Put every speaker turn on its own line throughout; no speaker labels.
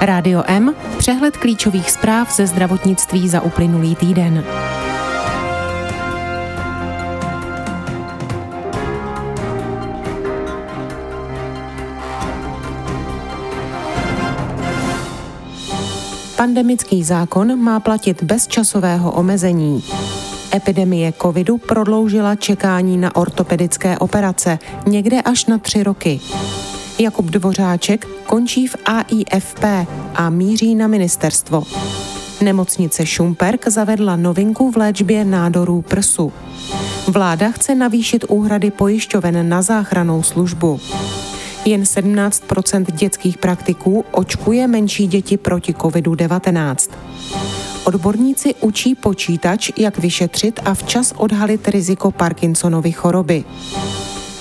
Rádio M, přehled klíčových zpráv ze zdravotnictví za uplynulý týden. Pandemický zákon má platit bez časového omezení. Epidemie covidu prodloužila čekání na ortopedické operace někde až na tři roky. Jakub Dvořáček končí v AIFP a míří na ministerstvo. Nemocnice Šumperk zavedla novinku v léčbě nádorů prsu. Vláda chce navýšit úhrady pojišťoven na záchranou službu. Jen 17% dětských praktiků očkuje menší děti proti COVID-19. Odborníci učí počítač, jak vyšetřit a včas odhalit riziko Parkinsonovy choroby.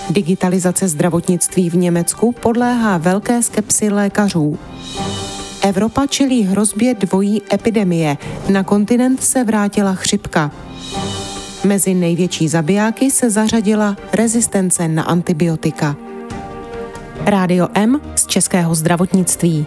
Digitalizace zdravotnictví v Německu podléhá velké skepsi lékařů. Evropa čelí hrozbě dvojí epidemie. Na kontinent se vrátila chřipka. Mezi největší zabijáky se zařadila rezistence na antibiotika. Rádio M z českého zdravotnictví.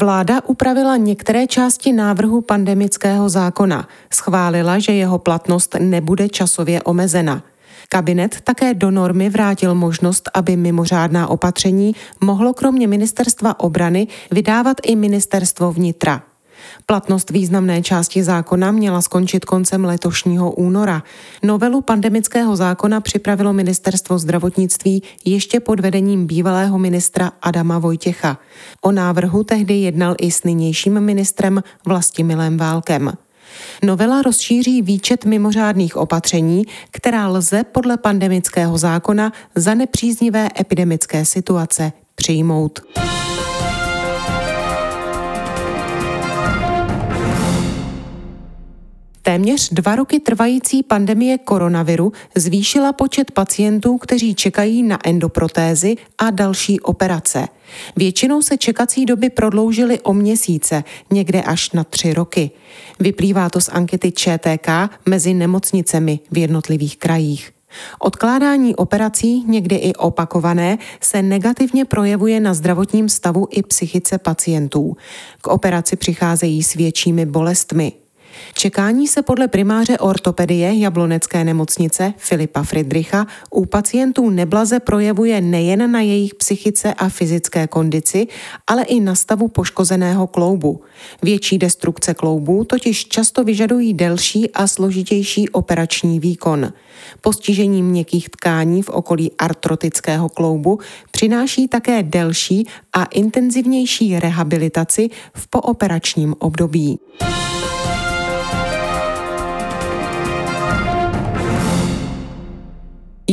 Vláda upravila některé části návrhu pandemického zákona. Schválila, že jeho platnost nebude časově omezena. Kabinet také do normy vrátil možnost, aby mimořádná opatření mohlo kromě ministerstva obrany vydávat i ministerstvo vnitra. Platnost významné části zákona měla skončit koncem letošního února. Novelu pandemického zákona připravilo ministerstvo zdravotnictví ještě pod vedením bývalého ministra Adama Vojtěcha. O návrhu tehdy jednal i s nynějším ministrem Vlastimilem Válkem. Novela rozšíří výčet mimořádných opatření, která lze podle pandemického zákona za nepříznivé epidemické situace přijmout. Téměř dva roky trvající pandemie koronaviru zvýšila počet pacientů, kteří čekají na endoprotézy a další operace. Většinou se čekací doby prodloužily o měsíce, někde až na tři roky. Vyplývá to z ankety ČTK mezi nemocnicemi v jednotlivých krajích. Odkládání operací, někdy i opakované, se negativně projevuje na zdravotním stavu i psychice pacientů. K operaci přicházejí s většími bolestmi, Čekání se podle primáře ortopedie Jablonecké nemocnice Filipa Friedricha u pacientů neblaze projevuje nejen na jejich psychice a fyzické kondici, ale i na stavu poškozeného kloubu. Větší destrukce kloubů totiž často vyžadují delší a složitější operační výkon. Postižení měkkých tkání v okolí artrotického kloubu přináší také delší a intenzivnější rehabilitaci v pooperačním období.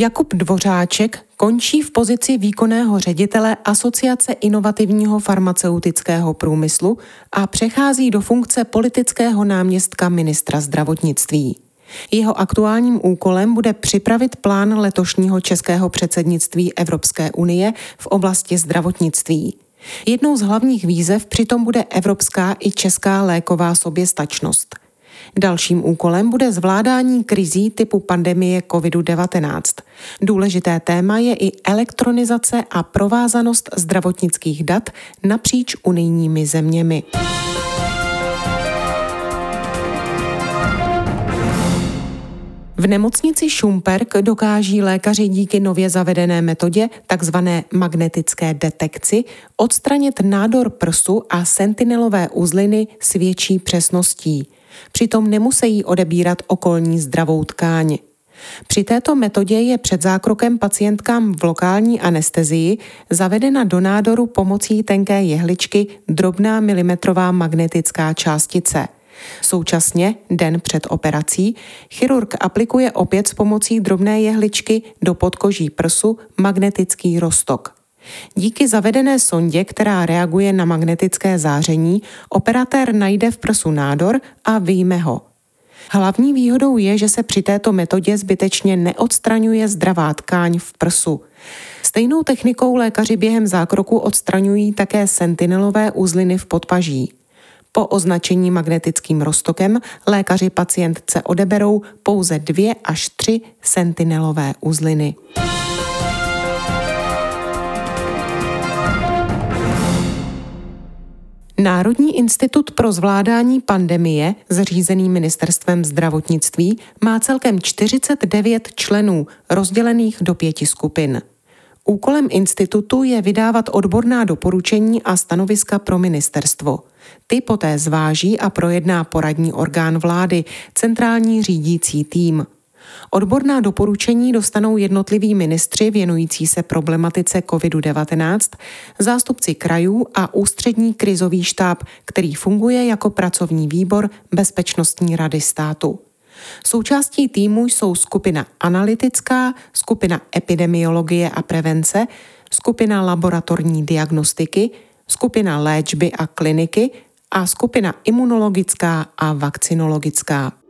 Jakub Dvořáček končí v pozici výkonného ředitele Asociace inovativního farmaceutického průmyslu a přechází do funkce politického náměstka ministra zdravotnictví. Jeho aktuálním úkolem bude připravit plán letošního českého předsednictví Evropské unie v oblasti zdravotnictví. Jednou z hlavních výzev přitom bude evropská i česká léková soběstačnost. Dalším úkolem bude zvládání krizí typu pandemie COVID-19. Důležité téma je i elektronizace a provázanost zdravotnických dat napříč unijními zeměmi. V nemocnici Šumperk dokáží lékaři díky nově zavedené metodě, takzvané magnetické detekci, odstranit nádor prsu a sentinelové uzliny s větší přesností. Přitom nemusí odebírat okolní zdravou tkáň. Při této metodě je před zákrokem pacientkám v lokální anestezii zavedena do nádoru pomocí tenké jehličky drobná milimetrová magnetická částice. Současně, den před operací, chirurg aplikuje opět s pomocí drobné jehličky do podkoží prsu magnetický roztok. Díky zavedené sondě, která reaguje na magnetické záření, operatér najde v prsu nádor a vyjme ho. Hlavní výhodou je, že se při této metodě zbytečně neodstraňuje zdravá tkáň v prsu. Stejnou technikou lékaři během zákroku odstraňují také sentinelové uzliny v podpaží. Po označení magnetickým roztokem lékaři pacientce odeberou pouze dvě až tři sentinelové uzliny. Národní institut pro zvládání pandemie, zřízený ministerstvem zdravotnictví, má celkem 49 členů, rozdělených do pěti skupin. Úkolem institutu je vydávat odborná doporučení a stanoviska pro ministerstvo. Ty poté zváží a projedná poradní orgán vlády, centrální řídící tým. Odborná doporučení dostanou jednotliví ministři věnující se problematice COVID-19, zástupci krajů a ústřední krizový štáb, který funguje jako pracovní výbor Bezpečnostní rady státu. Součástí týmu jsou skupina analytická, skupina epidemiologie a prevence, skupina laboratorní diagnostiky, skupina léčby a kliniky a skupina imunologická a vakcinologická.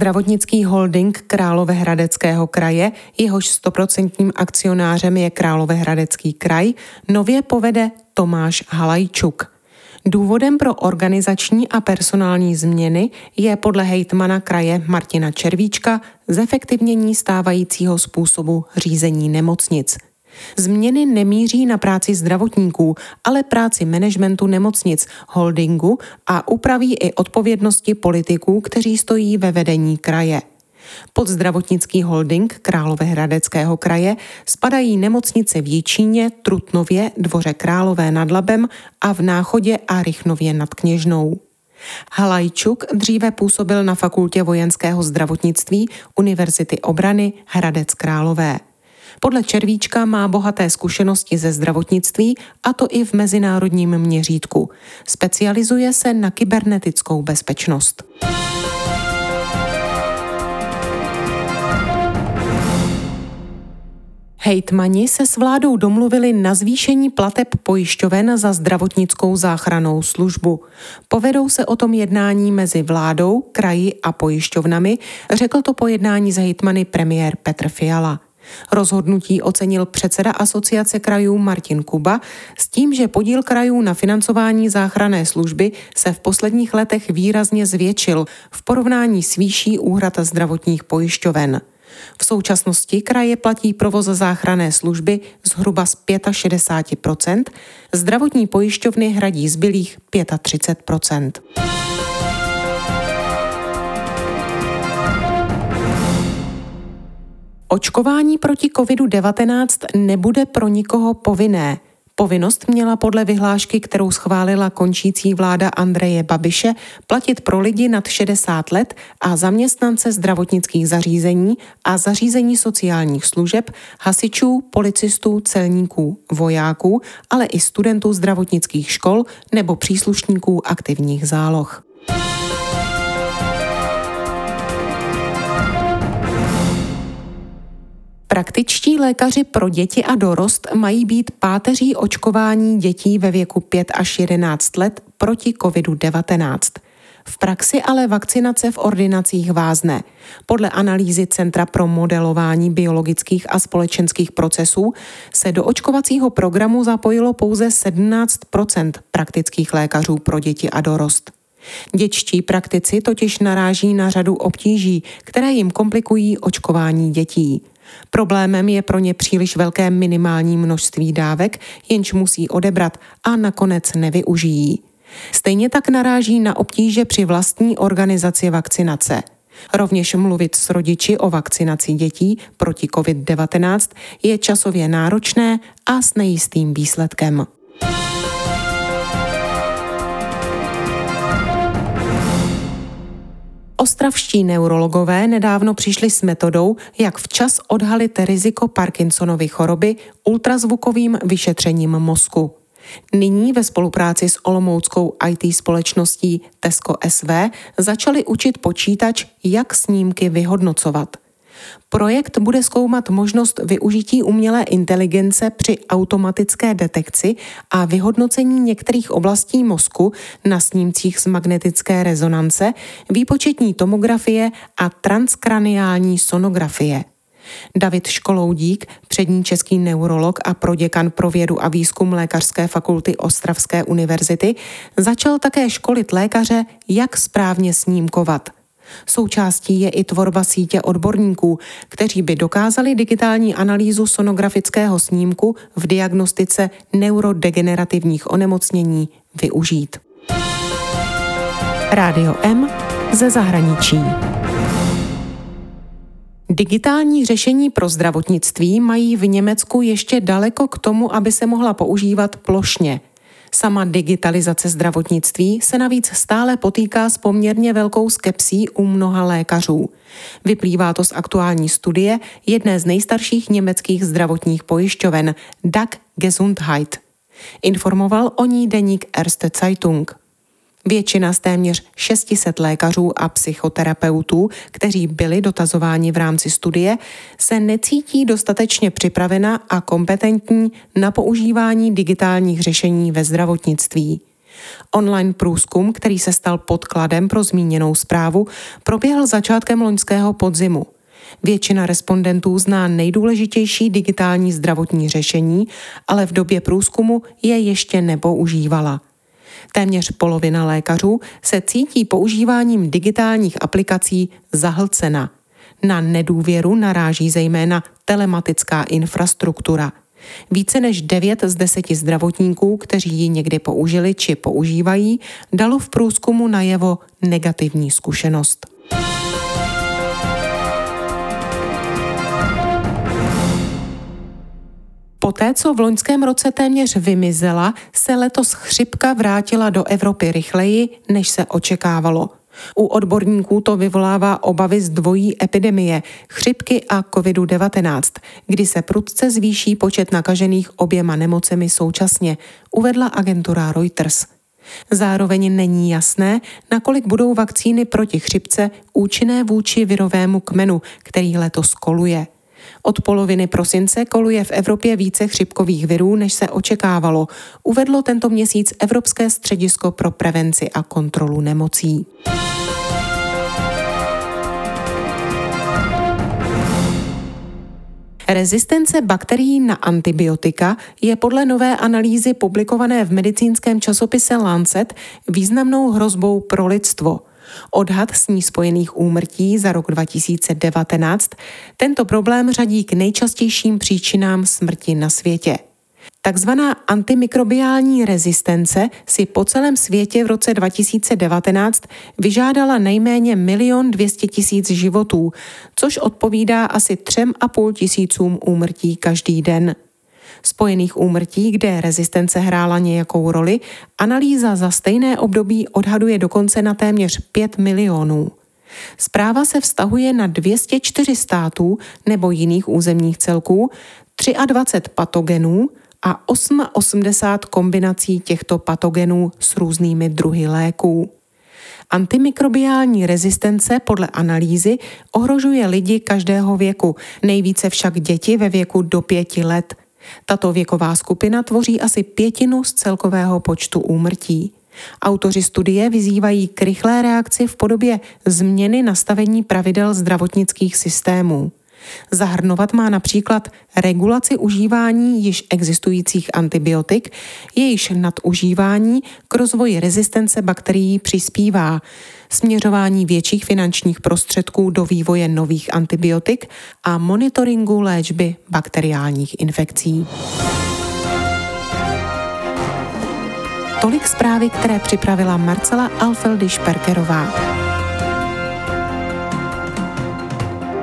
Zdravotnický holding Královéhradeckého kraje, jehož stoprocentním akcionářem je Královéhradecký kraj, nově povede Tomáš Halajčuk. Důvodem pro organizační a personální změny je podle hejtmana kraje Martina Červíčka zefektivnění stávajícího způsobu řízení nemocnic – Změny nemíří na práci zdravotníků, ale práci managementu nemocnic, holdingu a upraví i odpovědnosti politiků, kteří stojí ve vedení kraje. Pod zdravotnický holding Královéhradeckého kraje spadají nemocnice v Jíčíně, Trutnově, Dvoře Králové nad Labem a v Náchodě a Rychnově nad Kněžnou. Halajčuk dříve působil na fakultě vojenského zdravotnictví Univerzity obrany Hradec Králové. Podle Červíčka má bohaté zkušenosti ze zdravotnictví, a to i v mezinárodním měřítku. Specializuje se na kybernetickou bezpečnost. Hejtmani se s vládou domluvili na zvýšení plateb pojišťoven za zdravotnickou záchranou službu. Povedou se o tom jednání mezi vládou, kraji a pojišťovnami, řekl to po jednání s hejtmany premiér Petr Fiala. Rozhodnutí ocenil předseda asociace krajů Martin Kuba s tím, že podíl krajů na financování záchranné služby se v posledních letech výrazně zvětšil v porovnání s výší úhrad zdravotních pojišťoven. V současnosti kraje platí provoz záchranné služby zhruba z 65%, zdravotní pojišťovny hradí zbylých 35%. Očkování proti COVID-19 nebude pro nikoho povinné. Povinnost měla podle vyhlášky, kterou schválila končící vláda Andreje Babiše, platit pro lidi nad 60 let a zaměstnance zdravotnických zařízení a zařízení sociálních služeb, hasičů, policistů, celníků, vojáků, ale i studentů zdravotnických škol nebo příslušníků aktivních záloh. Praktičtí lékaři pro děti a dorost mají být páteří očkování dětí ve věku 5 až 11 let proti COVID-19. V praxi ale vakcinace v ordinacích vázne. Podle analýzy Centra pro modelování biologických a společenských procesů se do očkovacího programu zapojilo pouze 17% praktických lékařů pro děti a dorost. Dětští praktici totiž naráží na řadu obtíží, které jim komplikují očkování dětí. Problémem je pro ně příliš velké minimální množství dávek, jenž musí odebrat a nakonec nevyužijí. Stejně tak naráží na obtíže při vlastní organizaci vakcinace. Rovněž mluvit s rodiči o vakcinaci dětí proti COVID-19 je časově náročné a s nejistým výsledkem. Ostravští neurologové nedávno přišli s metodou, jak včas odhalit riziko Parkinsonovy choroby ultrazvukovým vyšetřením mozku. Nyní ve spolupráci s olomouckou IT společností Tesco SV začali učit počítač, jak snímky vyhodnocovat – Projekt bude zkoumat možnost využití umělé inteligence při automatické detekci a vyhodnocení některých oblastí mozku na snímcích z magnetické rezonance, výpočetní tomografie a transkraniální sonografie. David Školoudík, přední český neurolog a proděkan pro vědu a výzkum Lékařské fakulty Ostravské univerzity, začal také školit lékaře, jak správně snímkovat – Součástí je i tvorba sítě odborníků, kteří by dokázali digitální analýzu sonografického snímku v diagnostice neurodegenerativních onemocnění využít. Rádio M ze zahraničí. Digitální řešení pro zdravotnictví mají v Německu ještě daleko k tomu, aby se mohla používat plošně. Sama digitalizace zdravotnictví se navíc stále potýká s poměrně velkou skepsí u mnoha lékařů. Vyplývá to z aktuální studie jedné z nejstarších německých zdravotních pojišťoven DAG Gesundheit. Informoval o ní deník Erste Zeitung. Většina z téměř 600 lékařů a psychoterapeutů, kteří byli dotazováni v rámci studie, se necítí dostatečně připravena a kompetentní na používání digitálních řešení ve zdravotnictví. Online průzkum, který se stal podkladem pro zmíněnou zprávu, proběhl začátkem loňského podzimu. Většina respondentů zná nejdůležitější digitální zdravotní řešení, ale v době průzkumu je ještě nepoužívala. Téměř polovina lékařů se cítí používáním digitálních aplikací zahlcena. Na nedůvěru naráží zejména telematická infrastruktura. Více než 9 z 10 zdravotníků, kteří ji někdy použili či používají, dalo v průzkumu najevo negativní zkušenost. Poté, co v loňském roce téměř vymizela, se letos chřipka vrátila do Evropy rychleji, než se očekávalo. U odborníků to vyvolává obavy z dvojí epidemie, chřipky a COVID-19, kdy se prudce zvýší počet nakažených oběma nemocemi současně, uvedla agentura Reuters. Zároveň není jasné, nakolik budou vakcíny proti chřipce účinné vůči virovému kmenu, který letos koluje. Od poloviny prosince koluje v Evropě více chřipkových virů, než se očekávalo, uvedlo tento měsíc Evropské středisko pro prevenci a kontrolu nemocí. Rezistence bakterií na antibiotika je podle nové analýzy publikované v medicínském časopise Lancet významnou hrozbou pro lidstvo – Odhad s ní spojených úmrtí za rok 2019 tento problém řadí k nejčastějším příčinám smrti na světě. Takzvaná antimikrobiální rezistence si po celém světě v roce 2019 vyžádala nejméně milion 200 tisíc životů, což odpovídá asi třem a půl tisícům úmrtí každý den spojených úmrtí, kde rezistence hrála nějakou roli, analýza za stejné období odhaduje dokonce na téměř 5 milionů. Zpráva se vztahuje na 204 států nebo jiných územních celků, 23 patogenů a 88 kombinací těchto patogenů s různými druhy léků. Antimikrobiální rezistence podle analýzy ohrožuje lidi každého věku, nejvíce však děti ve věku do pěti let. Tato věková skupina tvoří asi pětinu z celkového počtu úmrtí. Autoři studie vyzývají k rychlé reakci v podobě změny nastavení pravidel zdravotnických systémů. Zahrnovat má například regulaci užívání již existujících antibiotik, jejichž nadužívání k rozvoji rezistence bakterií přispívá, směřování větších finančních prostředků do vývoje nových antibiotik a monitoringu léčby bakteriálních infekcí. Tolik zprávy, které připravila Marcela Alfeldy-Šperkerová.